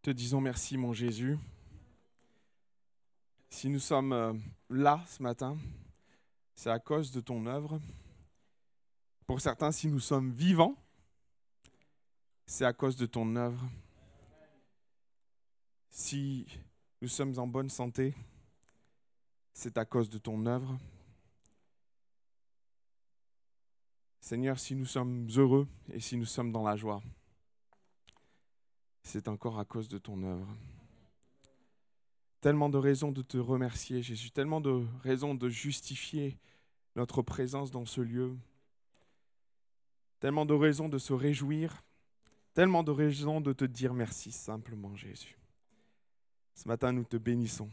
Te disons merci, mon Jésus. Si nous sommes euh, là ce matin, c'est à cause de ton œuvre. Pour certains, si nous sommes vivants, c'est à cause de ton œuvre. Si nous sommes en bonne santé, c'est à cause de ton œuvre. Seigneur, si nous sommes heureux et si nous sommes dans la joie, c'est encore à cause de ton œuvre. Tellement de raisons de te remercier, Jésus, tellement de raisons de justifier notre présence dans ce lieu, tellement de raisons de se réjouir, tellement de raisons de te dire merci simplement, Jésus. Ce matin, nous te bénissons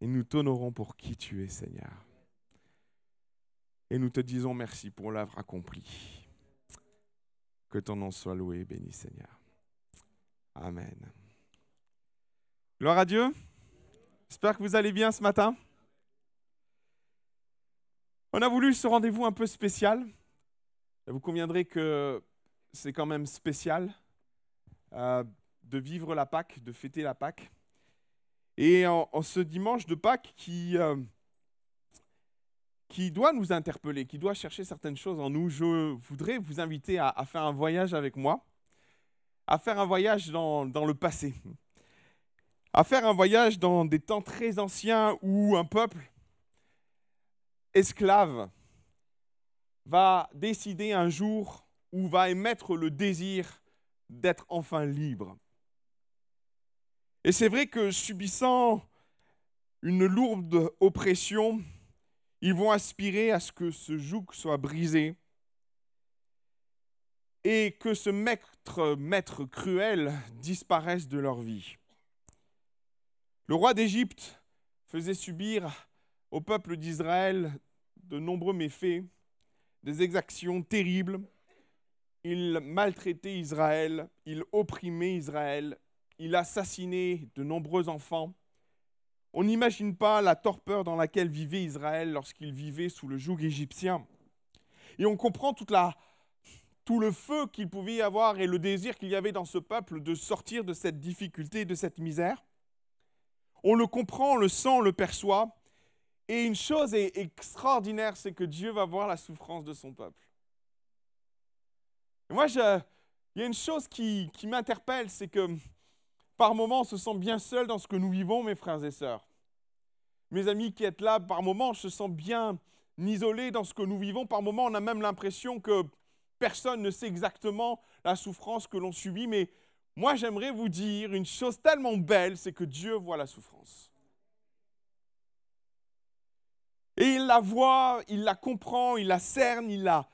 et nous t'honorons pour qui tu es, Seigneur. Et nous te disons merci pour l'œuvre accomplie. Que ton nom soit loué et béni, Seigneur. Amen. Gloire à Dieu. J'espère que vous allez bien ce matin. On a voulu ce rendez-vous un peu spécial. Vous conviendrez que c'est quand même spécial euh, de vivre la Pâque, de fêter la Pâque. Et en, ce dimanche de Pâques qui, euh, qui doit nous interpeller, qui doit chercher certaines choses en nous, je voudrais vous inviter à faire un voyage avec moi à faire un voyage dans, le passé, à faire un voyage dans des temps très anciens où un peuple esclave va décider un jour ou va émettre le désir d'être enfin libre. Et c'est vrai que subissant une lourde oppression, ils vont aspirer à ce que ce joug soit brisé, et que ce maître, maître cruel disparaisse de leur vie. Le roi d'Égypte faisait subir au peuple d'Israël de nombreux méfaits, des exactions terribles. Il maltraitait Israël, il opprimait Israël, il assassinait de nombreux enfants. On n'imagine pas la torpeur dans laquelle vivait Israël lorsqu'il vivait sous le joug égyptien. Et on comprend toute la tout le feu qu'il pouvait y avoir et le désir qu'il y avait dans ce peuple de sortir de cette difficulté, de cette misère. On le comprend, on le sent, on le perçoit. Et une chose est extraordinaire, c'est que Dieu va voir la souffrance de son peuple. moi, il y a une chose qui, qui m'interpelle, c'est que par moments, on se sent bien seul dans ce que nous vivons, mes frères et sœurs. Mes amis qui êtes là, par moments, on se sent bien isolé dans ce que nous vivons. Par moments, on a même l'impression que Personne ne sait exactement la souffrance que l'on subit, mais moi j'aimerais vous dire une chose tellement belle, c'est que Dieu voit la souffrance. Et il la voit, il la comprend, il la cerne, il la...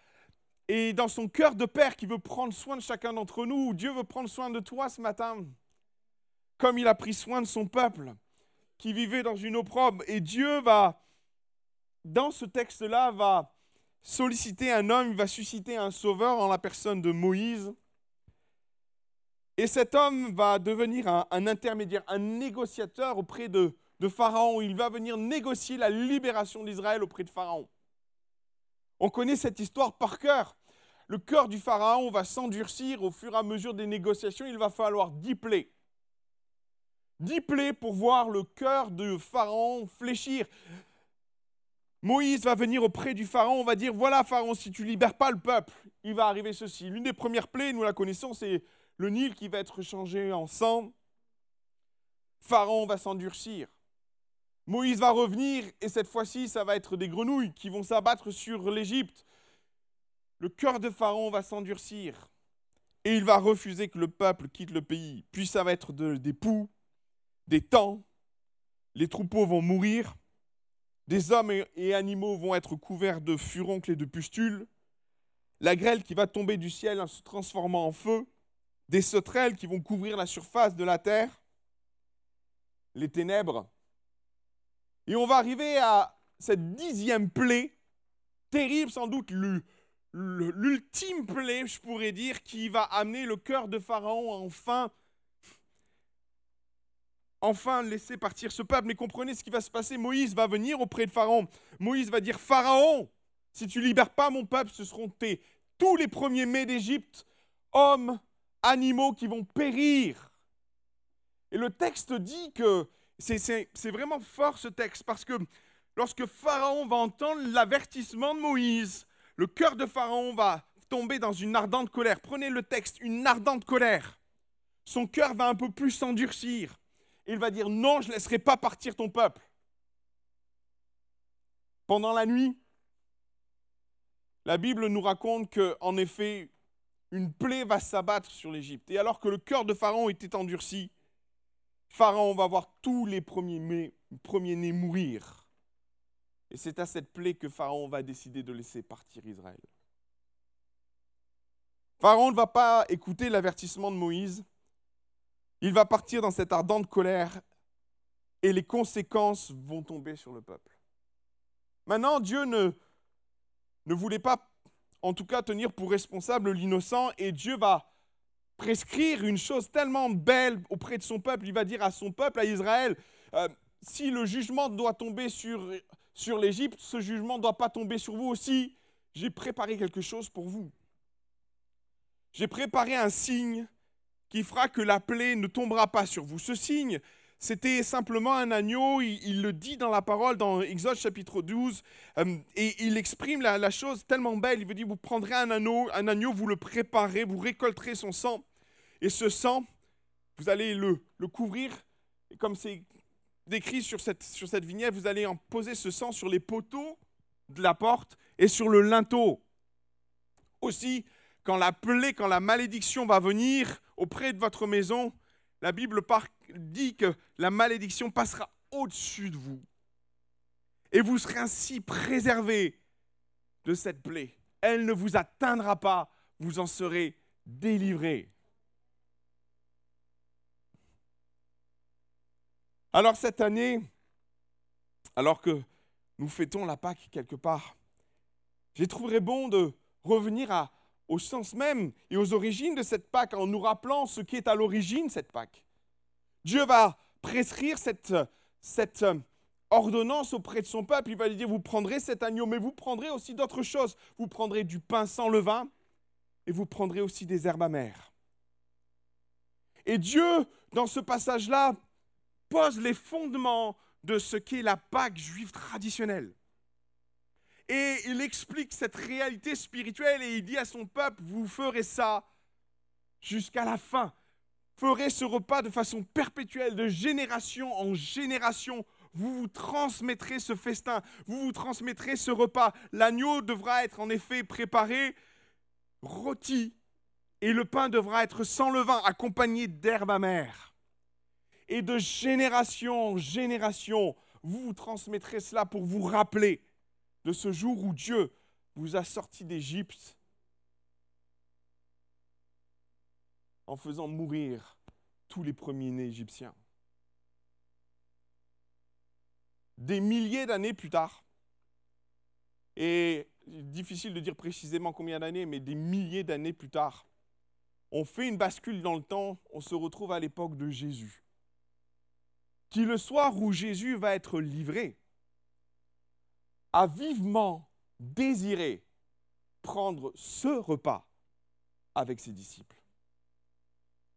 Et dans son cœur de Père qui veut prendre soin de chacun d'entre nous, Dieu veut prendre soin de toi ce matin, comme il a pris soin de son peuple qui vivait dans une opprobre. Et Dieu va, dans ce texte-là, va solliciter un homme, il va susciter un sauveur en la personne de Moïse. Et cet homme va devenir un, intermédiaire, un négociateur auprès de, Pharaon. Il va venir négocier la libération d'Israël auprès de Pharaon. On connaît cette histoire par cœur. Le cœur du Pharaon va s'endurcir au fur et à mesure des négociations. Il va falloir. Dix plaies pour voir le cœur de Pharaon fléchir. Moïse va venir auprès du Pharaon, on va dire, voilà Pharaon, si tu libères pas le peuple, il va arriver ceci. L'une des premières plaies, nous la connaissons, c'est le Nil qui va être changé en sang. Pharaon va s'endurcir. Moïse va revenir et cette fois-ci, ça va être des grenouilles qui vont s'abattre sur l'Égypte. Le cœur de Pharaon va s'endurcir et il va refuser que le peuple quitte le pays. Puis ça va être des poux, des temps, les troupeaux vont mourir, des hommes et animaux vont être couverts de furoncles et de pustules. La grêle qui va tomber du ciel en se transformant en feu. Des sauterelles qui vont couvrir la surface de la terre. Les ténèbres. Et on va arriver à cette dixième plaie, terrible sans doute, l'ultime plaie, je pourrais dire, qui va amener le cœur de Pharaon enfin enfin laisser partir ce peuple. Mais comprenez ce qui va se passer. Moïse va venir auprès de Pharaon. Moïse va dire, Pharaon, si tu libères pas mon peuple, ce seront tes, tous les premiers-mets d'Égypte, hommes, animaux qui vont périr. Et le texte dit que c'est vraiment fort ce texte parce que lorsque Pharaon va entendre l'avertissement de Moïse, le cœur de Pharaon va tomber dans une ardente colère. Prenez le texte, une ardente colère. Son cœur va un peu plus s'endurcir. Il va dire non, je ne laisserai pas partir ton peuple. Pendant la nuit, la Bible nous raconte que, en effet, une plaie va s'abattre sur l'Égypte. Et alors que le cœur de Pharaon était endurci, Pharaon va voir tous les premiers-nés premiers mourir. Et c'est à cette plaie que Pharaon va décider de laisser partir Israël. Pharaon ne va pas écouter l'avertissement de Moïse. Il va partir dans cette ardente colère et les conséquences vont tomber sur le peuple. Maintenant, Dieu ne, ne voulait pas, en tout cas, tenir pour responsable l'innocent et Dieu va prescrire une chose tellement belle auprès de son peuple. Il va dire à son peuple, à Israël, euh, si le jugement doit tomber sur, sur l'Égypte, ce jugement ne doit pas tomber sur vous aussi. J'ai préparé quelque chose pour vous. J'ai préparé un signe qui fera que la plaie ne tombera pas sur vous. Ce signe, c'était simplement un agneau, il, le dit dans la parole, dans Exode chapitre 12, euh, et il exprime la, chose tellement belle, il veut dire, vous prendrez un agneau, un agneau, vous le préparez, vous récolterez son sang, et ce sang, vous allez le, couvrir, et comme c'est décrit sur cette, sur cette vignette, vous allez en poser ce sang sur les poteaux de la porte et sur le linteau. Aussi, quand la plaie, quand la malédiction va venir auprès de votre maison, la Bible dit que la malédiction passera au-dessus de vous. Et vous serez ainsi préservé de cette plaie. Elle ne vous atteindra pas, vous en serez délivré. Alors cette année, alors que nous fêtons la Pâque quelque part, j'ai trouvé bon de revenir à, au sens même et aux origines de cette Pâque en nous rappelant ce qui est à l'origine de cette Pâque. Dieu va prescrire cette, euh, ordonnance auprès de son peuple. Il va lui dire, vous prendrez cet agneau, mais vous prendrez aussi d'autres choses. Vous prendrez du pain sans levain et vous prendrez aussi des herbes amères. Et Dieu, dans ce passage-là, pose les fondements de ce qu'est la Pâque juive traditionnelle. Et il explique cette réalité spirituelle et il dit à son peuple, vous ferez ça jusqu'à la fin. Ferez ce repas de façon perpétuelle, de génération en génération. Vous vous transmettrez ce festin, vous vous transmettrez ce repas. L'agneau devra être en effet préparé, rôti, et le pain devra être sans levain, accompagné d'herbes amères. Et de génération en génération, vous vous transmettrez cela pour vous rappeler de ce jour où Dieu vous a sorti d'Égypte en faisant mourir tous les premiers-nés égyptiens. Des milliers d'années plus tard, et difficile de dire précisément combien d'années, mais des milliers d'années plus tard, on fait une bascule dans le temps, on se retrouve à l'époque de Jésus. Qui le soir où Jésus va être livré, a vivement désiré prendre ce repas avec ses disciples.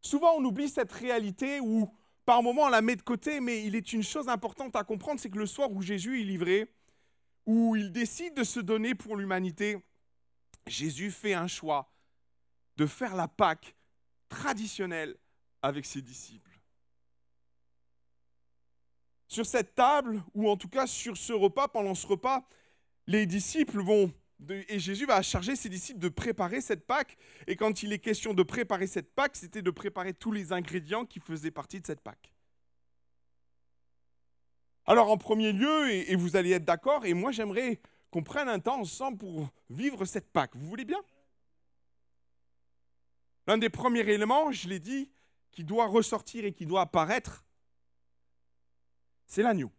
Souvent, on oublie cette réalité où, par moments, on la met de côté, mais il est une chose importante à comprendre, c'est que le soir où Jésus est livré, où il décide de se donner pour l'humanité, Jésus fait un choix de faire la Pâque traditionnelle avec ses disciples sur cette table, ou en tout cas sur ce repas, pendant ce repas, les disciples vont, et Jésus va charger ses disciples de préparer cette Pâque. Et quand il est question de préparer cette Pâque, c'était de préparer tous les ingrédients qui faisaient partie de cette Pâque. Alors en premier lieu, et, vous allez être d'accord, et moi j'aimerais qu'on prenne un temps ensemble pour vivre cette Pâque. Vous voulez bien? L'un des premiers éléments, je l'ai dit, qui doit ressortir et qui doit apparaître, c'est l'agneau.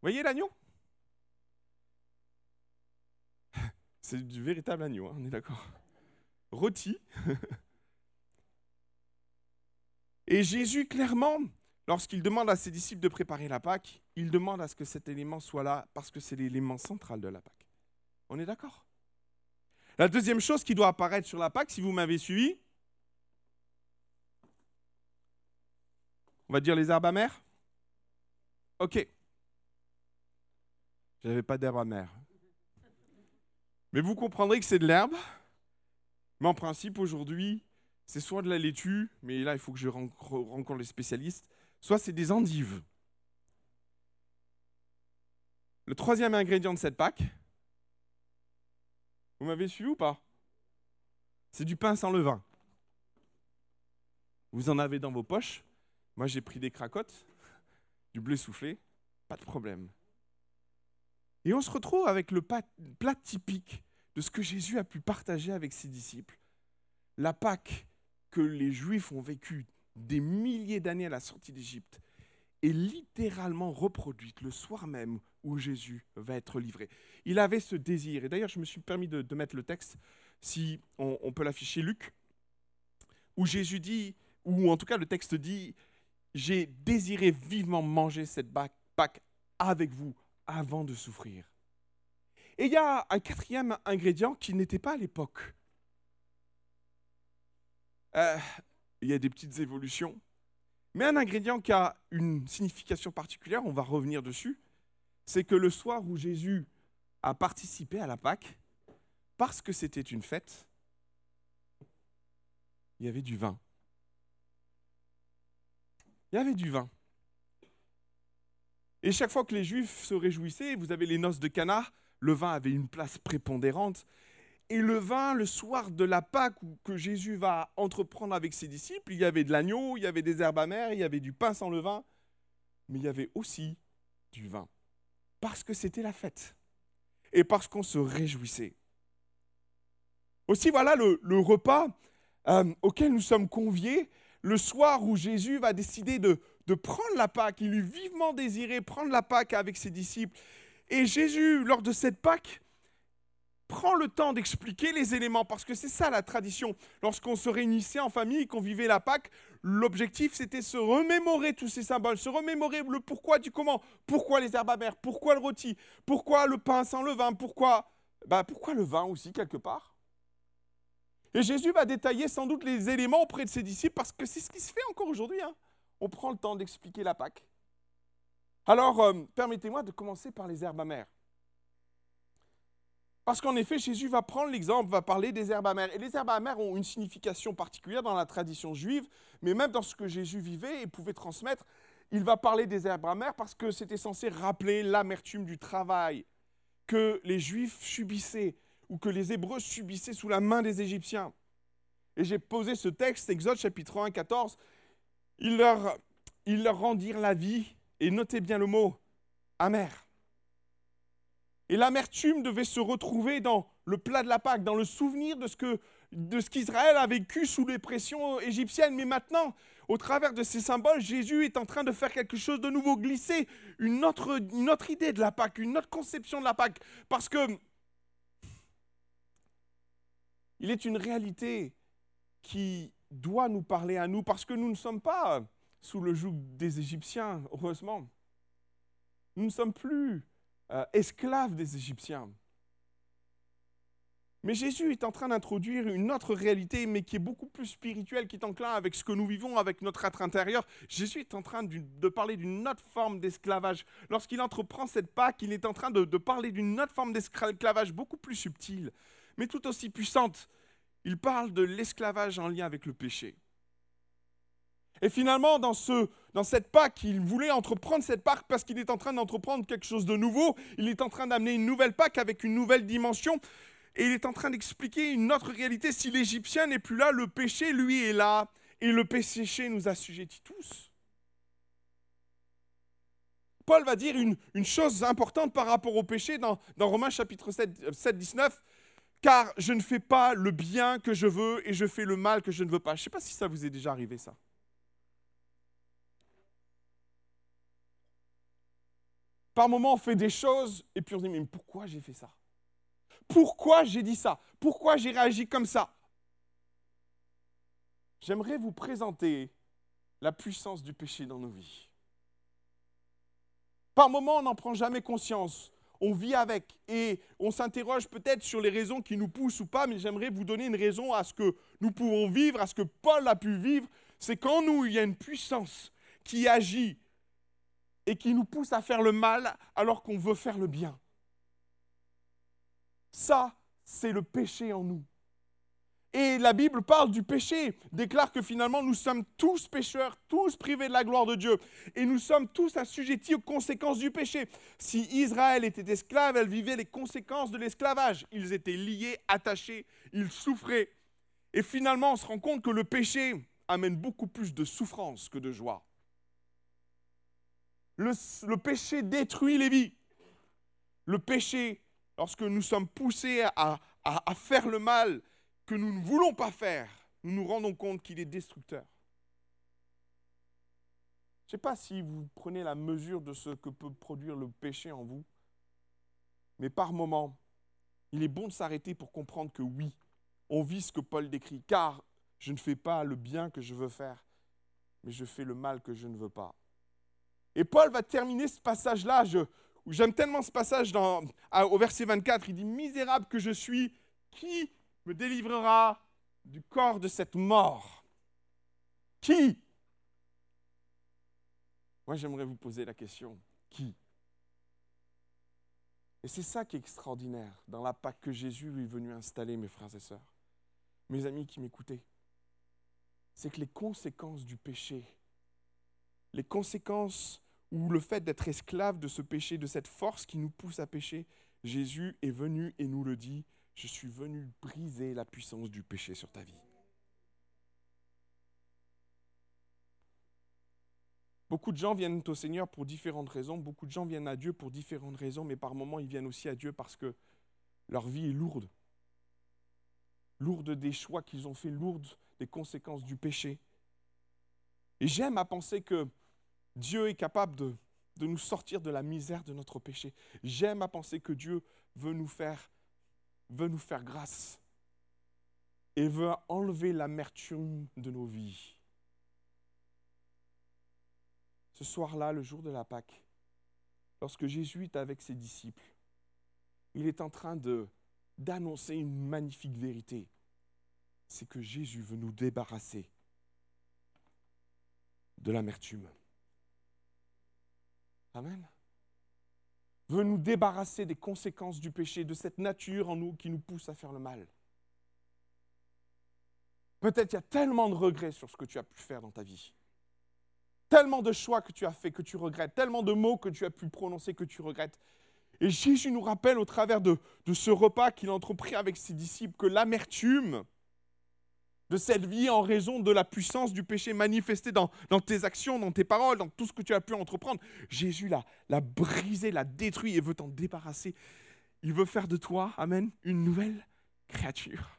Voyez l'agneau? C'est du véritable agneau, hein, on est d'accord. Rôti. Et Jésus, clairement, lorsqu'il demande à ses disciples de préparer la Pâque, il demande à ce que cet élément soit là parce que c'est l'élément central de la Pâque. On est d'accord? La deuxième chose qui doit apparaître sur la Pâque, si vous m'avez suivi, On va dire les herbes amères? Ok. J'avais pas d'herbe amère. Mais vous comprendrez que c'est de l'herbe. Mais en principe, aujourd'hui, c'est soit de la laitue, mais là, il faut que je rencontre les spécialistes, soit c'est des endives. Le troisième ingrédient de cette Pâque, vous m'avez suivi ou pas? C'est du pain sans levain. Vous en avez dans vos poches. Moi, j'ai pris des cracottes, du blé soufflé, pas de problème. Et on se retrouve avec le plat typique de ce que Jésus a pu partager avec ses disciples. La Pâque que les Juifs ont vécue des milliers d'années à la sortie d'Égypte est littéralement reproduite le soir même où Jésus va être livré. Il avait ce désir, et d'ailleurs je me suis permis de, mettre le texte, si on, on peut l'afficher, Luc, où Jésus dit, ou en tout cas le texte dit, j'ai désiré vivement manger cette Pâque avec vous avant de souffrir. Et il y a un quatrième ingrédient qui n'était pas à l'époque. Euh, il y a des petites évolutions. Mais un ingrédient qui a une signification particulière, on va revenir dessus, c'est que le soir où Jésus a participé à la Pâque, parce que c'était une fête, il y avait du vin. Il y avait du vin. Et chaque fois que les Juifs se réjouissaient, vous avez les noces de Cana, le vin avait une place prépondérante. Et le vin, le soir de la Pâque que Jésus va entreprendre avec ses disciples, il y avait de l'agneau, il y avait des herbes amères, il y avait du pain sans levain, mais il y avait aussi du vin. Parce que c'était la fête. Et parce qu'on se réjouissait. Aussi, voilà le, repas euh, auquel nous sommes conviés, le soir où Jésus va décider de, de prendre la Pâque. Il eut vivement désiré prendre la Pâque avec ses disciples. Et Jésus, lors de cette Pâque, prend le temps d'expliquer les éléments, parce que c'est ça la tradition. Lorsqu'on se réunissait en famille, qu'on vivait la Pâque, l'objectif c'était se remémorer tous ces symboles, se remémorer le pourquoi du comment. Pourquoi les herbes amères? Pourquoi le rôti? Pourquoi le pain sans le vin Pourquoi, bah, pourquoi le vin aussi, quelque part? Et Jésus va détailler sans doute les éléments auprès de ses disciples, parce que c'est ce qui se fait encore aujourd'hui. Hein. On prend le temps d'expliquer la Pâque. Alors, euh, permettez-moi de commencer par les herbes amères. Parce qu'en effet, Jésus va prendre l'exemple, va parler des herbes amères. Et les herbes amères ont une signification particulière dans la tradition juive, mais même dans ce que Jésus vivait et pouvait transmettre, il va parler des herbes amères parce que c'était censé rappeler l'amertume du travail que les Juifs subissaient ou que les Hébreux subissaient sous la main des Égyptiens. Et j'ai posé ce texte, Exode chapitre 1, 14. Ils leur, leur rendirent la vie et notez bien le mot, amer. Et l'amertume devait se retrouver dans le plat de la Pâque, dans le souvenir de ce que de ce qu'Israël a vécu sous les pressions égyptiennes. Mais maintenant, au travers de ces symboles, Jésus est en train de faire quelque chose de nouveau, glisser une autre, une autre idée de la Pâque, une autre conception de la Pâque. Parce que il est une réalité qui doit nous parler à nous, parce que nous ne sommes pas sous le joug des Égyptiens, heureusement. Nous ne sommes plus euh, esclaves des Égyptiens. Mais Jésus est en train d'introduire une autre réalité, mais qui est beaucoup plus spirituelle, qui est en clin avec ce que nous vivons, avec notre être intérieur. Jésus est en train de parler d'une autre forme d'esclavage. Lorsqu'il entreprend cette Pâque, il est en train de, de parler d'une autre forme d'esclavage beaucoup plus subtile, mais tout aussi puissante. Il parle de l'esclavage en lien avec le péché. Et finalement, dans, ce, dans cette Pâque, il voulait entreprendre cette Pâque parce qu'il est en train d'entreprendre quelque chose de nouveau. Il est en train d'amener une nouvelle Pâque avec une nouvelle dimension. Et il est en train d'expliquer une autre réalité. Si l'Égyptien n'est plus là, le péché, lui, est là. Et le péché nous assujettit tous. Paul va dire une, une, chose importante par rapport au péché dans, dans Romains chapitre 7, 7, 19. Car je ne fais pas le bien que je veux et je fais le mal que je ne veux pas. Je ne sais pas si ça vous est déjà arrivé, ça. Par moments, on fait des choses et puis on se dit, mais pourquoi j'ai fait ça? Pourquoi j'ai dit ça? Pourquoi j'ai réagi comme ça? J'aimerais vous présenter la puissance du péché dans nos vies. Par moments, on n'en prend jamais conscience. On vit avec et on s'interroge peut-être sur les raisons qui nous poussent ou pas, mais j'aimerais vous donner une raison à ce que nous pouvons vivre, à ce que Paul a pu vivre. C'est qu'en nous, il y a une puissance qui agit et qui nous pousse à faire le mal alors qu'on veut faire le bien. Ça, c'est le péché en nous. Et la Bible parle du péché, déclare que finalement nous sommes tous pécheurs, tous privés de la gloire de Dieu. Et nous sommes tous assujettis aux conséquences du péché. Si Israël était esclave, elle vivait les conséquences de l'esclavage. Ils étaient liés, attachés, ils souffraient. Et finalement, on se rend compte que le péché amène beaucoup plus de souffrance que de joie. Le, péché détruit les vies. Le péché, lorsque nous sommes poussés à, à faire le mal, que nous ne voulons pas faire, nous nous rendons compte qu'il est destructeur. Je ne sais pas si vous prenez la mesure de ce que peut produire le péché en vous, mais par moments, il est bon de s'arrêter pour comprendre que oui, on vit ce que Paul décrit, car je ne fais pas le bien que je veux faire, mais je fais le mal que je ne veux pas. Et Paul va terminer ce passage-là, j'aime tellement ce passage dans, au verset 24, il dit, Misérable que je suis, qui me délivrera du corps de cette mort. Qui? Moi, j'aimerais vous poser la question, qui? Et c'est ça qui est extraordinaire dans la Pâque que Jésus est venu installer, mes frères et sœurs, mes amis qui m'écoutez. C'est que les conséquences du péché, les conséquences ou le fait d'être esclave de ce péché, de cette force qui nous pousse à pécher, Jésus est venu et nous le dit, je suis venu briser la puissance du péché sur ta vie. Beaucoup de gens viennent au Seigneur pour différentes raisons, beaucoup de gens viennent à Dieu pour différentes raisons, mais par moments ils viennent aussi à Dieu parce que leur vie est lourde. Lourde des choix qu'ils ont faits, lourde des conséquences du péché. Et j'aime à penser que Dieu est capable de, de nous sortir de la misère de notre péché. J'aime à penser que Dieu veut nous faire veut nous faire grâce et veut enlever l'amertume de nos vies. Ce soir-là, le jour de la Pâque, lorsque Jésus est avec ses disciples, il est en train de d'annoncer une magnifique vérité. C'est que Jésus veut nous débarrasser de l'amertume. Amen veut nous débarrasser des conséquences du péché, de cette nature en nous qui nous pousse à faire le mal. Peut-être il y a tellement de regrets sur ce que tu as pu faire dans ta vie. Tellement de choix que tu as fait que tu regrettes, tellement de mots que tu as pu prononcer que tu regrettes. Et Jésus nous rappelle au travers de, de ce repas qu'il a entrepris avec ses disciples que l'amertume, de cette vie en raison de la puissance du péché manifesté dans, tes actions, dans tes paroles, dans tout ce que tu as pu entreprendre. Jésus l'a, l'a brisé, l'a détruit et veut t'en débarrasser. Il veut faire de toi, Amen, une nouvelle créature.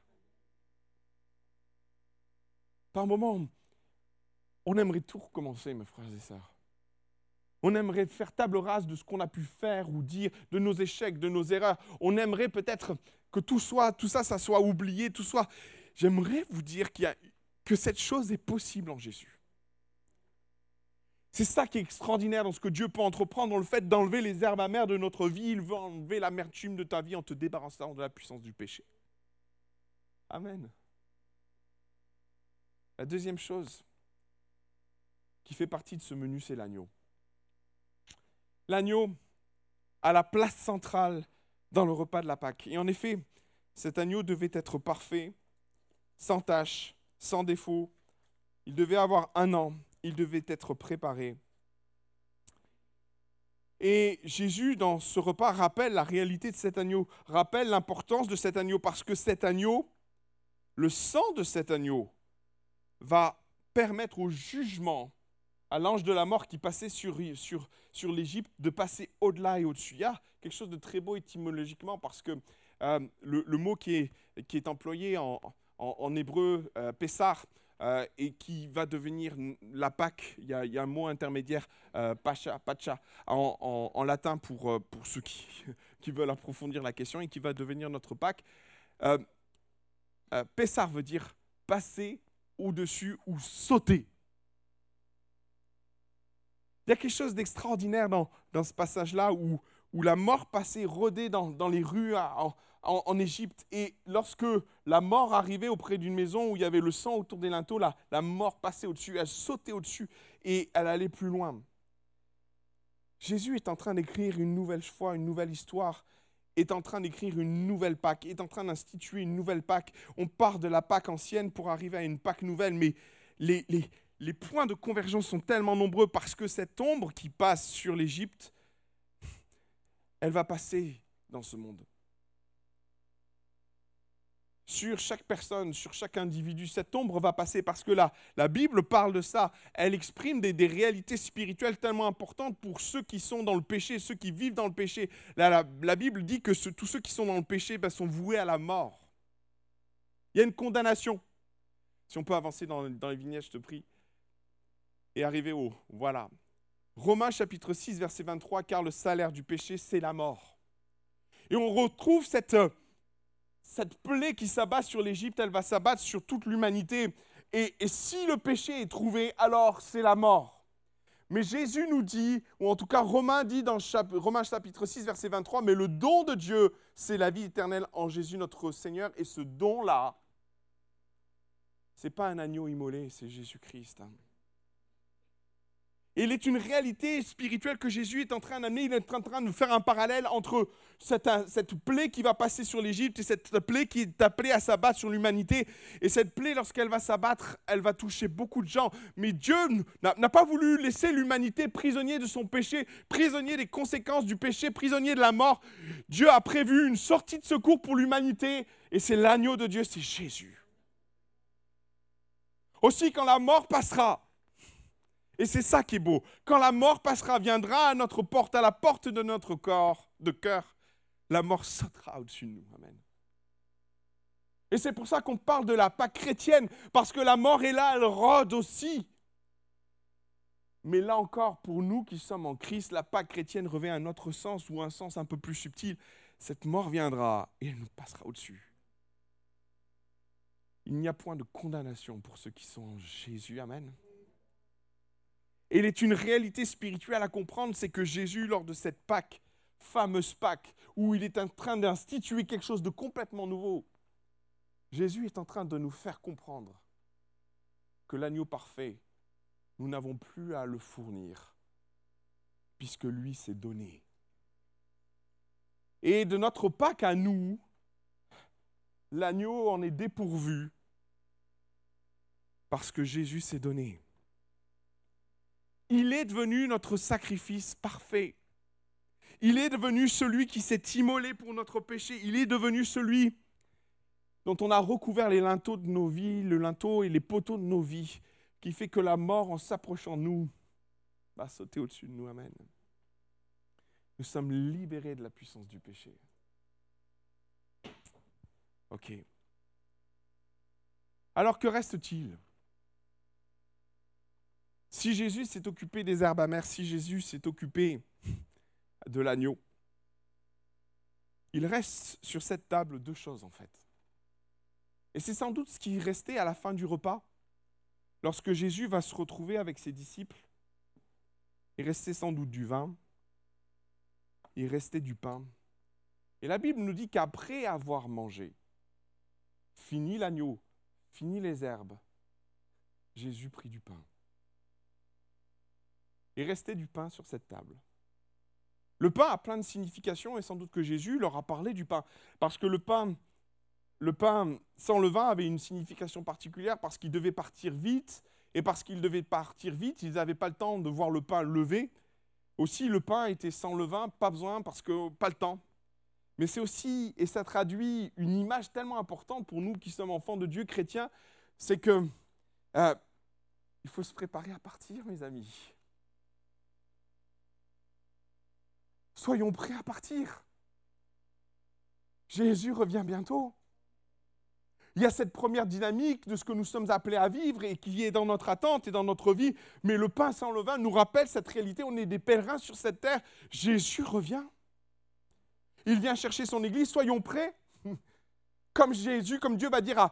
Par moments, on aimerait tout recommencer, mes frères et sœurs. On aimerait faire table rase de ce qu'on a pu faire ou dire, de nos échecs, de nos erreurs. On aimerait peut-être que tout soit, tout ça, ça soit oublié, tout soit j'aimerais vous dire y a, que cette chose est possible en Jésus. C'est ça qui est extraordinaire dans ce que Dieu peut entreprendre, dans le fait d'enlever les herbes amères de notre vie. Il veut enlever l'amertume de ta vie en te débarrassant de la puissance du péché. Amen. La deuxième chose qui fait partie de ce menu, c'est l'agneau. L'agneau a la place centrale dans le repas de la Pâque. Et en effet, cet agneau devait être parfait, sans tache, sans défaut. Il devait avoir un an, il devait être préparé. Et Jésus, dans ce repas, rappelle la réalité de cet agneau, rappelle l'importance de cet agneau, parce que cet agneau, le sang de cet agneau, va permettre au jugement, à l'ange de la mort qui passait sur, l'Égypte, de passer au-delà et au-dessus. Il y a quelque chose de très beau étymologiquement, parce que euh, le, le, mot qui est, qui est employé en, en, hébreu, euh, Pessar, euh, et qui va devenir la Pâque. Il y a, un mot intermédiaire, euh, Pacha, Pacha, en, latin pour, pour ceux qui, qui, veulent approfondir la question, et qui va devenir notre Pâque. Pessar veut dire passer au-dessus ou sauter. Il y a quelque chose d'extraordinaire dans, dans ce passage-là où, où la mort passait rôder dans, les rues en, Égypte. Et lorsque la mort arrivait auprès d'une maison où il y avait le sang autour des linteaux, la, la mort passait au-dessus, elle sautait au-dessus et elle allait plus loin. Jésus est en train d'écrire une nouvelle foi, une nouvelle histoire, est en train d'écrire une nouvelle Pâque, est en train d'instituer une nouvelle Pâque. On part de la Pâque ancienne pour arriver à une Pâque nouvelle, mais les points de convergence sont tellement nombreux parce que cette ombre qui passe sur l'Égypte, elle va passer dans ce monde sur chaque personne, sur chaque individu. Cette ombre va passer parce que la, la Bible parle de ça. Elle exprime des, réalités spirituelles tellement importantes pour ceux qui sont dans le péché, ceux qui vivent dans le péché. La, Bible dit que tous ceux qui sont dans le péché ben, sont voués à la mort. Il y a une condamnation. Si on peut avancer dans, dans les vignettes, je te prie. Et arriver au... Voilà. Romains chapitre 6, verset 23, car le salaire du péché, c'est la mort. Et on retrouve cette cette plaie qui s'abat sur l'Égypte, elle va s'abattre sur toute l'humanité. Et, si le péché est trouvé, alors c'est la mort. Mais Jésus nous dit, ou en tout cas Romain dit dans Romains chapitre 6, verset 23, mais le don de Dieu, c'est la vie éternelle en Jésus notre Seigneur. Et ce don-là, ce n'est pas un agneau immolé, c'est Jésus-Christ. Il est une réalité spirituelle que Jésus est en train d'amener. Il est en train de faire un parallèle entre cette, cette plaie qui va passer sur l'Égypte et cette plaie qui est appelée à s'abattre sur l'humanité. Et cette plaie, lorsqu'elle va s'abattre, elle va toucher beaucoup de gens. Mais Dieu n'a pas voulu laisser l'humanité prisonnier de son péché, prisonnier des conséquences du péché, prisonnier de la mort. Dieu a prévu une sortie de secours pour l'humanité. Et c'est l'agneau de Dieu, c'est Jésus. Aussi, quand la mort passera, et c'est ça qui est beau. Quand la mort passera, viendra à notre porte, à la porte de notre corps, de cœur, la mort sautera au-dessus de nous. Amen. Et c'est pour ça qu'on parle de la Pâque chrétienne, parce que la mort est là, elle rôde aussi. Mais là encore, pour nous qui sommes en Christ, la Pâque chrétienne revêt un autre sens ou un sens un peu plus subtil. Cette mort viendra et elle nous passera au-dessus. Il n'y a point de condamnation pour ceux qui sont en Jésus. Amen. Il est une réalité spirituelle à comprendre, c'est que Jésus, lors de cette Pâque, fameuse Pâque, où il est en train d'instituer quelque chose de complètement nouveau, Jésus est en train de nous faire comprendre que l'agneau parfait, nous n'avons plus à le fournir, puisque lui s'est donné. Et de notre Pâque à nous, l'agneau en est dépourvu, parce que Jésus s'est donné. Il est devenu notre sacrifice parfait. Il est devenu celui qui s'est immolé pour notre péché. Il est devenu celui dont on a recouvert les linteaux de nos vies, le linteau et les poteaux de nos vies, qui fait que la mort, en s'approchant de nous, va sauter au-dessus de nous. Amen. Nous sommes libérés de la puissance du péché. Ok. Alors que reste-t-il? Si Jésus s'est occupé des herbes amères, si Jésus s'est occupé de l'agneau, il reste sur cette table deux choses en fait. Et c'est sans doute ce qui restait à la fin du repas, lorsque Jésus va se retrouver avec ses disciples. Il restait sans doute du vin, il restait du pain. Et la Bible nous dit qu'après avoir mangé, fini l'agneau, fini les herbes, Jésus prit du pain. Il restait du pain sur cette table. Le pain a plein de significations et sans doute que Jésus leur a parlé du pain. Parce que le pain, le pain sans levain avait une signification particulière parce qu'il devait partir vite. Et parce qu'il devait partir vite, ils n'avaient pas le temps de voir le pain lever. Aussi, le pain était sans levain, pas besoin parce que pas le temps. Mais c'est aussi, et ça traduit une image tellement importante pour nous qui sommes enfants de Dieu chrétiens, c'est que euh, il faut se préparer à partir, mes amis. Soyons prêts à partir. Jésus revient bientôt. Il y a cette première dynamique de ce que nous sommes appelés à vivre et qui est dans notre attente et dans notre vie. Mais le pain sans levain nous rappelle cette réalité. On est des pèlerins sur cette terre. Jésus revient. Il vient chercher son Église. Soyons prêts. Comme Jésus, comme Dieu va dire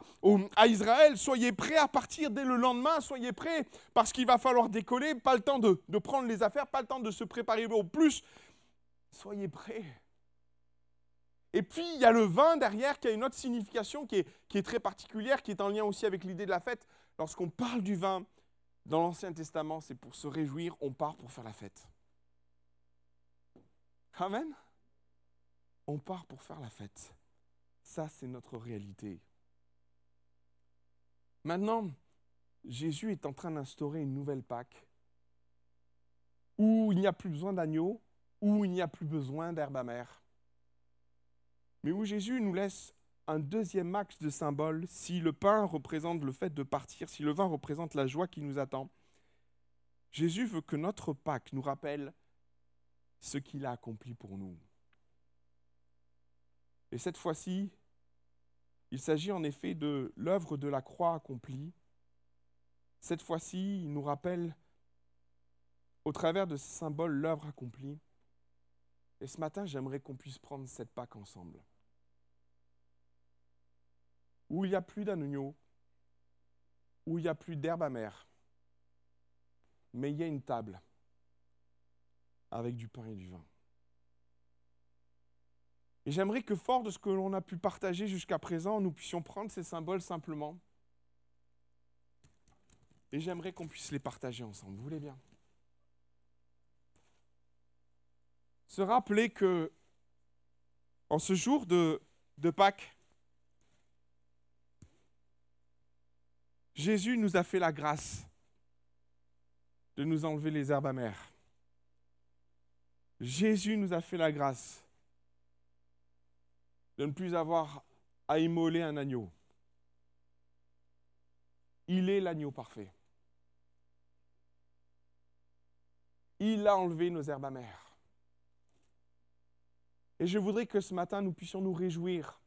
à, Israël, soyez prêts à partir dès le lendemain, soyez prêts, parce qu'il va falloir décoller, pas le temps de prendre les affaires, pas le temps de se préparer au plus, Soyez prêts. Et puis, il y a le vin derrière qui a une autre signification qui est, très particulière, qui est en lien aussi avec l'idée de la fête. Lorsqu'on parle du vin dans l'Ancien Testament, c'est pour se réjouir, on part pour faire la fête. Amen. On part pour faire la fête. Ça, c'est notre réalité. Maintenant, Jésus est en train d'instaurer une nouvelle Pâque où il n'y a plus besoin d'agneau, où il n'y a plus besoin d'herbe amère, mais où Jésus nous laisse un deuxième axe de symbole. Si le pain représente le fait de partir, si le vin représente la joie qui nous attend, Jésus veut que notre Pâque nous rappelle ce qu'il a accompli pour nous. Et cette fois-ci, il s'agit en effet de l'œuvre de la croix accomplie. Cette fois-ci, il nous rappelle, au travers de ce symbole, l'œuvre accomplie. Et ce matin, j'aimerais qu'on puisse prendre cette Pâque ensemble. Où il n'y a plus d'agneau, où il n'y a plus d'herbe amère, mais il y a une table avec du pain et du vin. Et j'aimerais que fort de ce que l'on a pu partager jusqu'à présent, nous puissions prendre ces symboles simplement. Et j'aimerais qu'on puisse les partager ensemble. Vous voulez bien? Se rappeler que en ce jour de, Pâques, Jésus nous a fait la grâce de nous enlever les herbes amères. Jésus nous a fait la grâce de ne plus avoir à immoler un agneau. Il est l'agneau parfait. Il a enlevé nos herbes amères. Et je voudrais que ce matin, nous puissions nous réjouir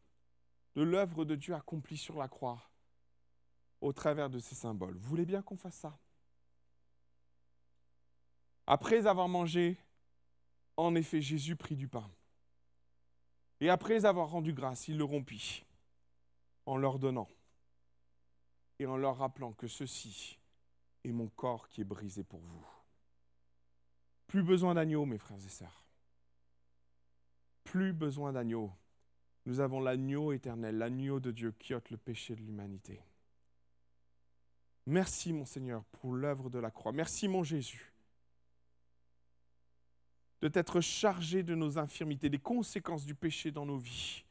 de l'œuvre de Dieu accomplie sur la croix au travers de ces symboles. Vous voulez bien qu'on fasse ça? Après avoir mangé, en effet, Jésus prit du pain. Et après avoir rendu grâce, il le rompit en leur donnant et en leur rappelant que ceci est mon corps qui est brisé pour vous. Plus besoin d'agneau, mes frères et sœurs. Plus besoin d'agneau. Nous avons l'agneau éternel, l'agneau de Dieu qui ôte le péché de l'humanité. Merci mon Seigneur pour l'œuvre de la croix. Merci mon Jésus de t'être chargé de nos infirmités, des conséquences du péché dans nos vies.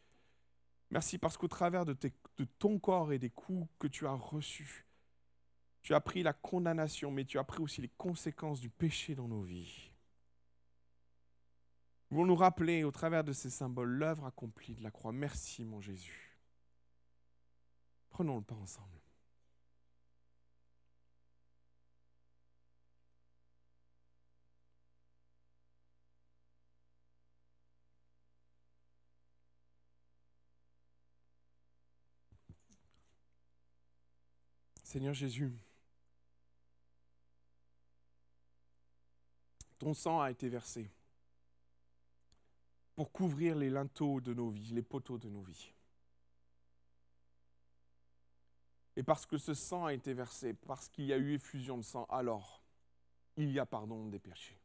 Merci parce qu'au travers de, de, ton corps et des coups que tu as reçus, tu as pris la condamnation, mais tu as pris aussi les conséquences du péché dans nos vies. Nous nous rappeler au travers de ces symboles l'œuvre accomplie de la croix. Merci mon Jésus. Prenons le pas ensemble. Seigneur Jésus, ton sang a été versé pour couvrir les linteaux de nos vies, les poteaux de nos vies. Et parce que ce sang a été versé, parce qu'il y a eu effusion de sang, alors il y a pardon des péchés.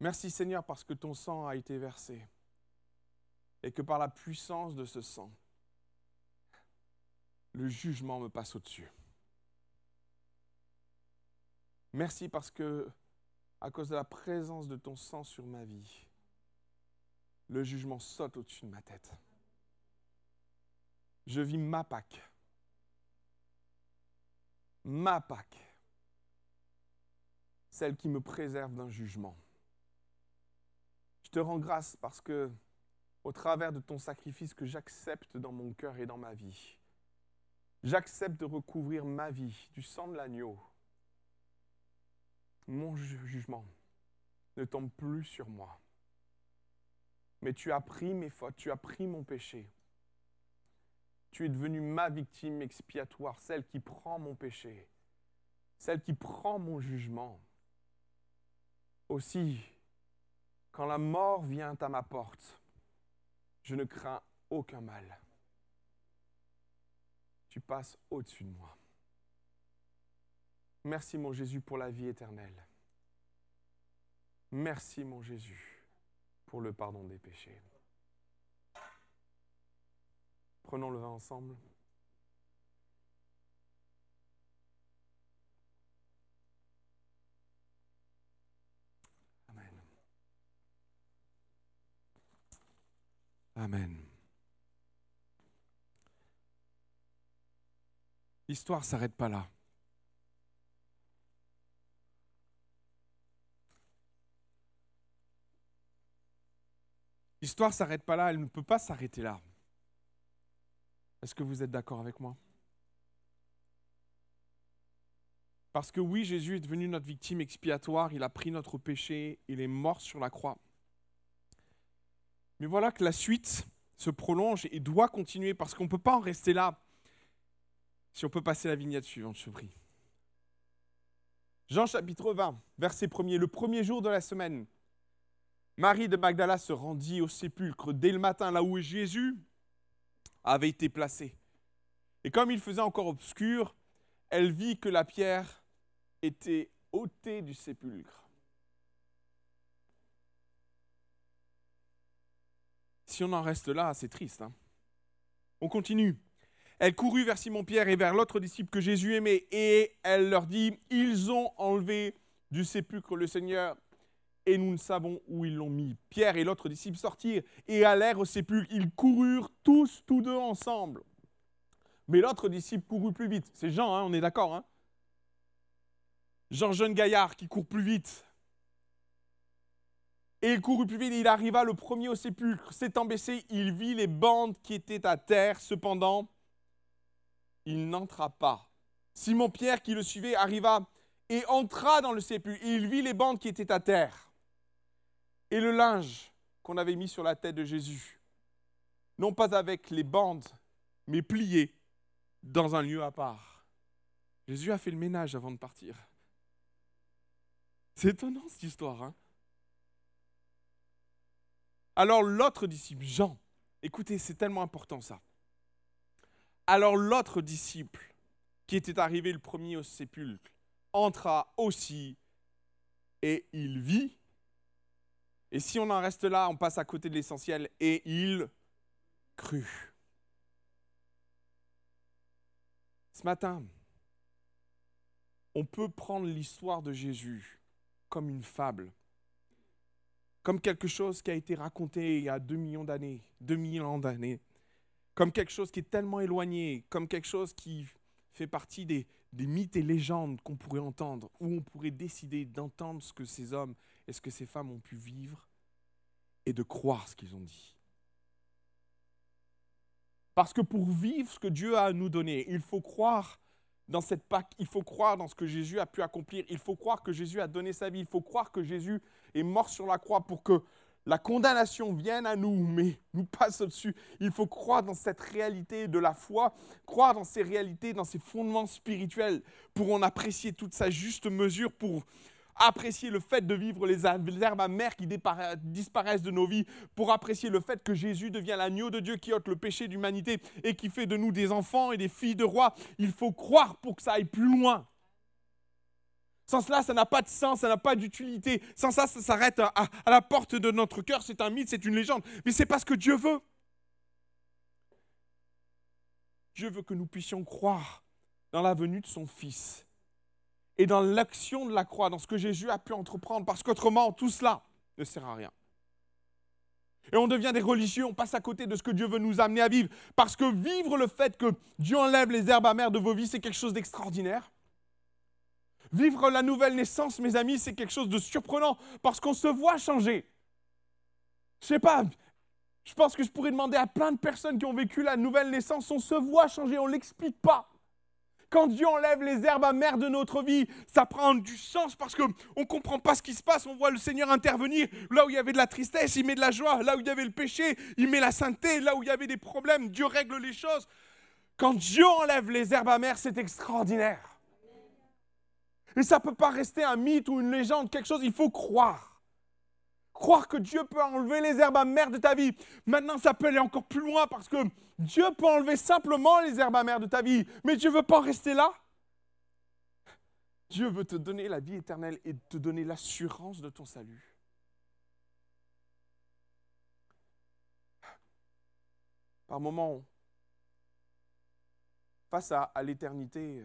Merci Seigneur parce que ton sang a été versé et que par la puissance de ce sang, le jugement me passe au-dessus. Merci parce que, à cause de la présence de ton sang sur ma vie, le jugement saute au-dessus de ma tête. Je vis ma Pâque. Ma Pâque. Celle qui me préserve d'un jugement. Je te rends grâce parce que, au travers de ton sacrifice que j'accepte dans mon cœur et dans ma vie, J'accepte de recouvrir ma vie du sang de l'agneau. Mon jugement ne tombe plus sur moi. Mais tu as pris mes fautes, tu as pris mon péché. Tu es devenu ma victime expiatoire, celle qui prend mon péché, celle qui prend mon jugement. Aussi, quand la mort vient à ma porte, je ne crains aucun mal tu passes au-dessus de moi. Merci mon Jésus pour la vie éternelle. Merci mon Jésus pour le pardon des péchés. Prenons le vin ensemble. Amen. Amen. L'histoire s'arrête pas là. L'histoire ne s'arrête pas là, elle ne peut pas s'arrêter là. Est-ce que vous êtes d'accord avec moi? Parce que oui, Jésus est devenu notre victime expiatoire, il a pris notre péché, il est mort sur la croix. Mais voilà que la suite se prolonge et doit continuer parce qu'on ne peut pas en rester là. Si on peut passer la vignette suivante, je prie. Jean chapitre 20, verset 1er, le premier jour de la semaine, Marie de Magdala se rendit au sépulcre dès le matin, là où Jésus avait été placé. Et comme il faisait encore obscur, elle vit que la pierre était ôtée du sépulcre. Si on en reste là, c'est triste. Hein. on continue. Elle courut vers Simon-Pierre et vers l'autre disciple que Jésus aimait, et elle leur dit, ils ont enlevé du sépulcre le Seigneur, et nous ne savons où ils l'ont mis. Pierre et l'autre disciple sortirent et allèrent au sépulcre. Ils coururent tous, tous deux ensemble. Mais l'autre disciple courut plus vite. C'est Jean, hein, on est d'accord. Hein Jean, jeune gaillard, qui court plus vite. Et il courut plus vite, il arriva le premier au sépulcre. S'étant baissé, il vit les bandes qui étaient à terre. Cependant, il n'entra pas. Simon-Pierre, qui le suivait, arriva et entra dans le sépulcre. Il vit les bandes qui étaient à terre et le linge qu'on avait mis sur la tête de Jésus, non pas avec les bandes, mais plié dans un lieu à part. Jésus a fait le ménage avant de partir. C'est étonnant cette histoire. Hein Alors l'autre disciple, Jean, écoutez, c'est tellement important ça. Alors l'autre disciple, qui était arrivé le premier au sépulcre, entra aussi et il vit et si on en reste là, on passe à côté de l'essentiel. Et il crut. Ce matin, on peut prendre l'histoire de Jésus comme une fable, comme quelque chose qui a été raconté il y a deux millions d'années, deux mille ans d'années, comme quelque chose qui est tellement éloigné, comme quelque chose qui fait partie des, des mythes et légendes qu'on pourrait entendre, où on pourrait décider d'entendre ce que ces hommes et ce que ces femmes ont pu vivre et de croire ce qu'ils ont dit? Parce que pour vivre ce que Dieu a à nous donner, il faut croire dans cette Pâque, il faut croire dans ce que Jésus a pu accomplir, il faut croire que Jésus a donné sa vie, il faut croire que Jésus est mort sur la croix pour que la condamnation vienne à nous, mais nous passe au-dessus. Il faut croire dans cette réalité de la foi, croire dans ces réalités, dans ces fondements spirituels, pour en apprécier toute sa juste mesure, pour apprécier le fait de vivre les herbes amères qui disparaissent de nos vies, pour apprécier le fait que Jésus devient l'agneau de Dieu qui ôte le péché d'humanité et qui fait de nous des enfants et des filles de roi. Il faut croire pour que ça aille plus loin. Sans cela, ça n'a pas de sens, ça n'a pas d'utilité. Sans ça, ça s'arrête à, à, la porte de notre cœur. C'est un mythe, c'est une légende. Mais c'est pas ce que Dieu veut. Dieu veut que nous puissions croire dans la venue de son Fils et dans l'action de la croix, dans ce que Jésus a pu entreprendre, parce qu'autrement, tout cela ne sert à rien. Et on devient des religieux, on passe à côté de ce que Dieu veut nous amener à vivre, parce que vivre le fait que Dieu enlève les herbes amères de vos vies, c'est quelque chose d'extraordinaire. Vivre la nouvelle naissance, mes amis, c'est quelque chose de surprenant, parce qu'on se voit changer. Je sais pas, je pense que je pourrais demander à plein de personnes qui ont vécu la nouvelle naissance, on se voit changer, on ne l'explique pas. Quand Dieu enlève les herbes amères de notre vie, ça prend du sens parce qu'on ne comprend pas ce qui se passe. On voit le Seigneur intervenir. Là où il y avait de la tristesse, il met de la joie. Là où il y avait le péché, il met la sainteté. Là où il y avait des problèmes, Dieu règle les choses. Quand Dieu enlève les herbes amères, c'est extraordinaire. Et ça ne peut pas rester un mythe ou une légende, quelque chose, il faut croire croire que Dieu peut enlever les herbes amères de ta vie. Maintenant, ça peut aller encore plus loin parce que Dieu peut enlever simplement les herbes amères de ta vie. Mais Dieu ne veut pas rester là. Dieu veut te donner la vie éternelle et te donner l'assurance de ton salut. Par moments, face à l'éternité,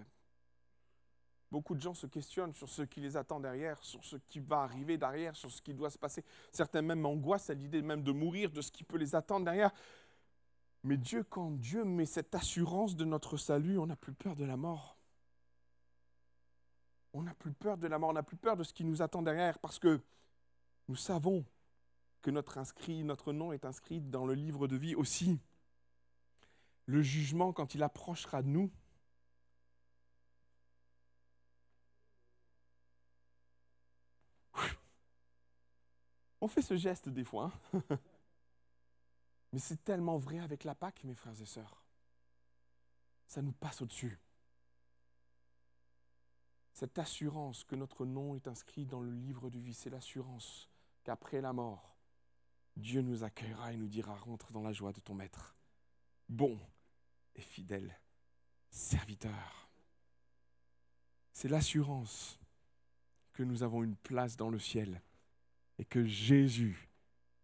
beaucoup de gens se questionnent sur ce qui les attend derrière, sur ce qui va arriver derrière, sur ce qui doit se passer. Certains même angoissent à l'idée même de mourir, de ce qui peut les attendre derrière. Mais Dieu, quand Dieu met cette assurance de notre salut, on n'a plus peur de la mort. On n'a plus peur de la mort, on n'a plus peur de ce qui nous attend derrière, parce que nous savons que notre, inscrit, notre nom est inscrit dans le livre de vie aussi. Le jugement, quand il approchera de nous, on fait ce geste des fois. Hein. Mais c'est tellement vrai avec la Pâque, mes frères et sœurs. Ça nous passe au-dessus. Cette assurance que notre nom est inscrit dans le livre de vie, c'est l'assurance qu'après la mort, Dieu nous accueillera et nous dira rentre dans la joie de ton maître. Bon et fidèle serviteur. C'est l'assurance que nous avons une place dans le ciel et que Jésus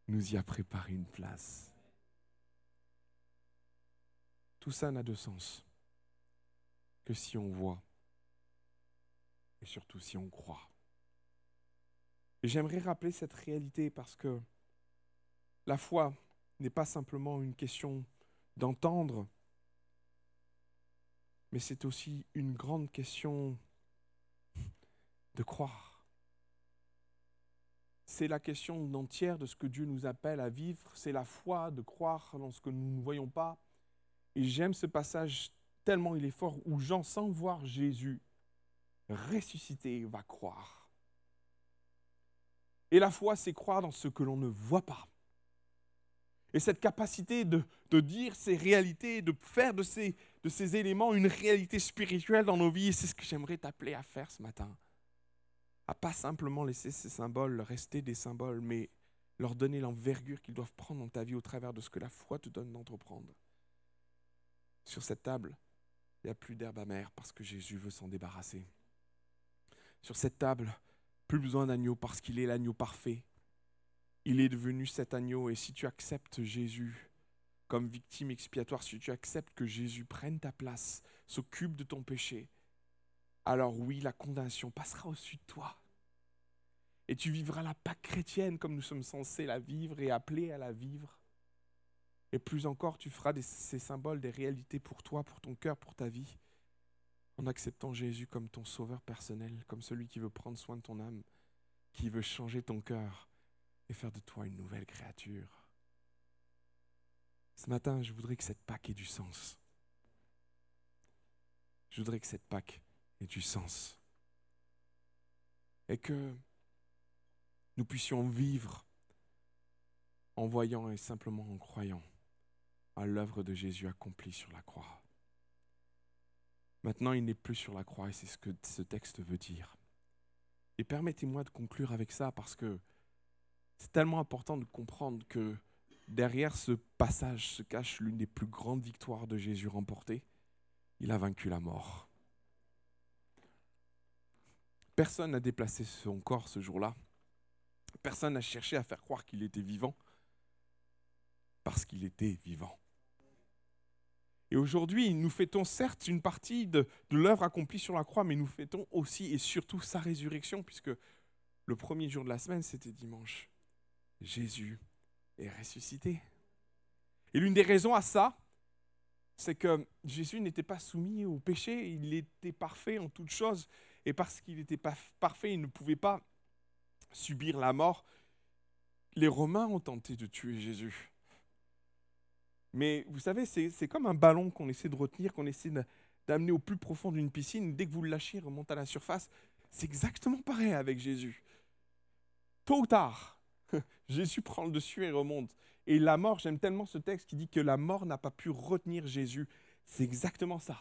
nous y a préparé une place. Tout ça n'a de sens que si on voit et surtout si on croit. Et j'aimerais rappeler cette réalité parce que la foi n'est pas simplement une question d'entendre, mais c'est aussi une grande question de croire. C'est la question entière de ce que Dieu nous appelle à vivre, c'est la foi de croire dans ce que nous ne voyons pas, et j'aime ce passage tellement il est fort où Jean, sans voir Jésus ressuscité, va croire. Et la foi, c'est croire dans ce que l'on ne voit pas. Et cette capacité de, dire ces réalités, de faire de ces, de ces éléments une réalité spirituelle dans nos vies, c'est ce que j'aimerais t'appeler à faire ce matin. À pas simplement laisser ces symboles rester des symboles, mais leur donner l'envergure qu'ils doivent prendre dans ta vie au travers de ce que la foi te donne d'entreprendre. Sur cette table, il n'y a plus d'herbe amère parce que Jésus veut s'en débarrasser. Sur cette table, plus besoin d'agneau parce qu'il est l'agneau parfait. Il est devenu cet agneau et si tu acceptes Jésus comme victime expiatoire, si tu acceptes que Jésus prenne ta place, s'occupe de ton péché, alors oui, la condamnation passera au-dessus de toi. Et tu vivras la Pâque chrétienne comme nous sommes censés la vivre et appelés à la vivre. Et plus encore, tu feras ces symboles des réalités pour toi, pour ton cœur, pour ta vie, en acceptant Jésus comme ton sauveur personnel, comme celui qui veut prendre soin de ton âme, qui veut changer ton cœur et faire de toi une nouvelle créature. Ce matin, je voudrais que cette Pâque ait du sens. Je voudrais que cette Pâque ait du sens. Et que nous puissions vivre en voyant et simplement en croyant à l'œuvre de Jésus accomplie sur la croix. Maintenant, il n'est plus sur la croix et c'est ce que ce texte veut dire. Et permettez-moi de conclure avec ça parce que c'est tellement important de comprendre que derrière ce passage se cache l'une des plus grandes victoires de Jésus remportées. Il a vaincu la mort. Personne n'a déplacé son corps ce jour-là. Personne n'a cherché à faire croire qu'il était vivant parce qu'il était vivant. Et aujourd'hui, nous fêtons certes une partie de, l'œuvre accomplie sur la croix, mais nous fêtons aussi et surtout sa résurrection, puisque le premier jour de la semaine, c'était dimanche. Jésus est ressuscité. Et l'une des raisons à ça, c'est que Jésus n'était pas soumis au péché, il était parfait en toutes choses, et parce qu'il était parfait, il ne pouvait pas subir la mort. Les Romains ont tenté de tuer Jésus. Mais vous savez, c'est comme un ballon qu'on essaie de retenir, qu'on essaie d'amener au plus profond d'une piscine. Dès que vous le lâchez, il remonte à la surface. C'est exactement pareil avec Jésus. Tôt ou tard, Jésus prend le dessus et remonte. Et la mort, j'aime tellement ce texte qui dit que la mort n'a pas pu retenir Jésus. C'est exactement ça.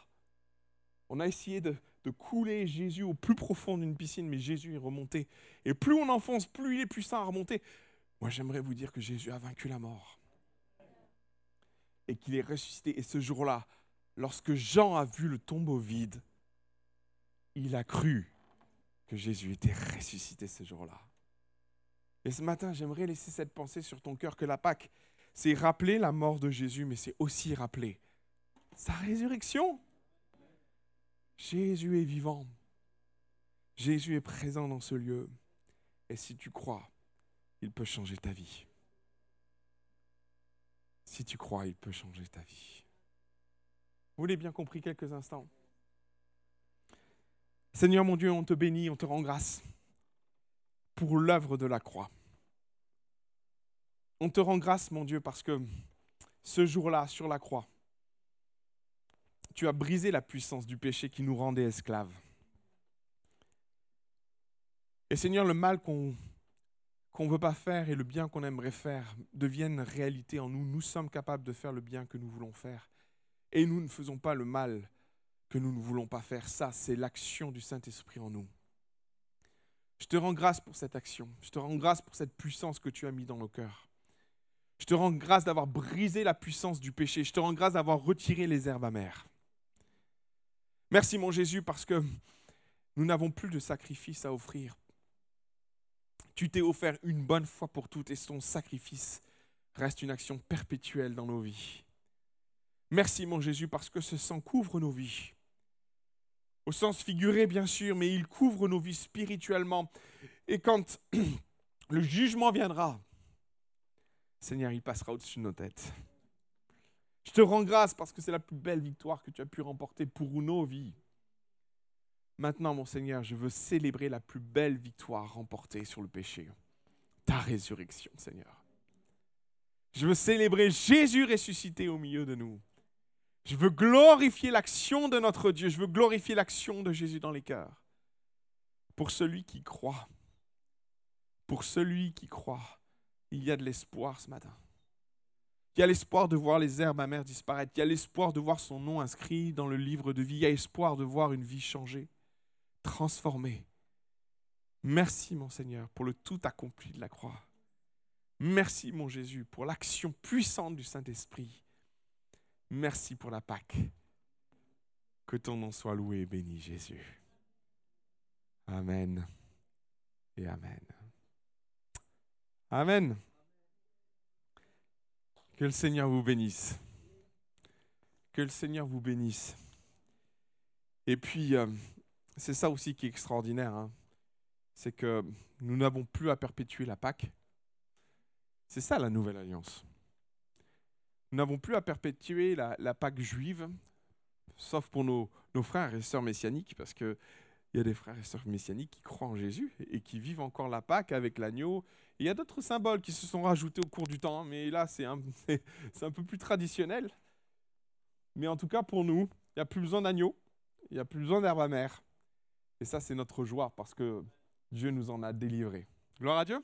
On a essayé de, de, couler Jésus au plus profond d'une piscine, mais Jésus est remonté. Et plus on enfonce, plus il est puissant à remonter. Moi, j'aimerais vous dire que Jésus a vaincu la mort et qu'il est ressuscité. Et ce jour-là, lorsque Jean a vu le tombeau vide, il a cru que Jésus était ressuscité ce jour-là. Et ce matin, j'aimerais laisser cette pensée sur ton cœur que la Pâque, c'est rappeler la mort de Jésus, mais c'est aussi rappeler sa résurrection. Jésus est vivant. Jésus est présent dans ce lieu. Et si tu crois, il peut changer ta vie. Si tu crois, il peut changer ta vie. Vous l'avez bien compris quelques instants Seigneur mon Dieu, on te bénit, on te rend grâce pour l'œuvre de la croix. On te rend grâce, mon Dieu, parce que ce jour-là, sur la croix, tu as brisé la puissance du péché qui nous rendait esclaves. Et Seigneur, le mal qu'on ne veut pas faire et le bien qu'on aimerait faire deviennent réalité en nous. Nous sommes capables de faire le bien que nous voulons faire. Et nous ne faisons pas le mal que nous ne voulons pas faire. Ça, c'est l'action du Saint-Esprit en nous. Je te rends grâce pour cette action. Je te rends grâce pour cette puissance que tu as mis dans nos cœurs. Je te rends grâce d'avoir brisé la puissance du péché. Je te rends grâce d'avoir retiré les herbes amères. Merci mon Jésus parce que nous n'avons plus de sacrifice à offrir tu t'es offert une bonne fois pour toutes et ton sacrifice reste une action perpétuelle dans nos vies. Merci mon Jésus parce que ce sang couvre nos vies. Au sens figuré bien sûr, mais il couvre nos vies spirituellement. Et quand le jugement viendra, Seigneur, il passera au-dessus de nos têtes. Je te rends grâce parce que c'est la plus belle victoire que tu as pu remporter pour nos vies. Maintenant, mon Seigneur, je veux célébrer la plus belle victoire remportée sur le péché, ta résurrection, Seigneur. Je veux célébrer Jésus ressuscité au milieu de nous. Je veux glorifier l'action de notre Dieu. Je veux glorifier l'action de Jésus dans les cœurs. Pour celui qui croit, pour celui qui croit, il y a de l'espoir ce matin. Y a l'espoir de voir les herbes amères disparaître. Y a l'espoir de voir son nom inscrit dans le livre de vie. Y a espoir de voir une vie changer transformé. Merci mon Seigneur pour le tout accompli de la croix. Merci mon Jésus pour l'action puissante du Saint-Esprit. Merci pour la Pâque. Que ton nom soit loué et béni Jésus. Amen et Amen. Amen. Que le Seigneur vous bénisse. Que le Seigneur vous bénisse. Et puis, euh, c'est ça aussi qui est extraordinaire. Hein. C'est que nous n'avons plus à perpétuer la Pâque. C'est ça la nouvelle alliance. Nous n'avons plus à perpétuer la, Pâque juive, sauf pour nos, frères et sœurs messianiques, parce qu'il y a des frères et sœurs messianiques qui croient en Jésus et qui vivent encore la Pâque avec l'agneau. Il y a d'autres symboles qui se sont rajoutés au cours du temps, mais là, c'est un, un, peu plus traditionnel. Mais en tout cas, pour nous, il n'y a plus besoin d'agneau, il n'y a plus besoin d'herbe amère. Et ça, c'est notre joie parce que Dieu nous en a délivrés. Gloire à Dieu.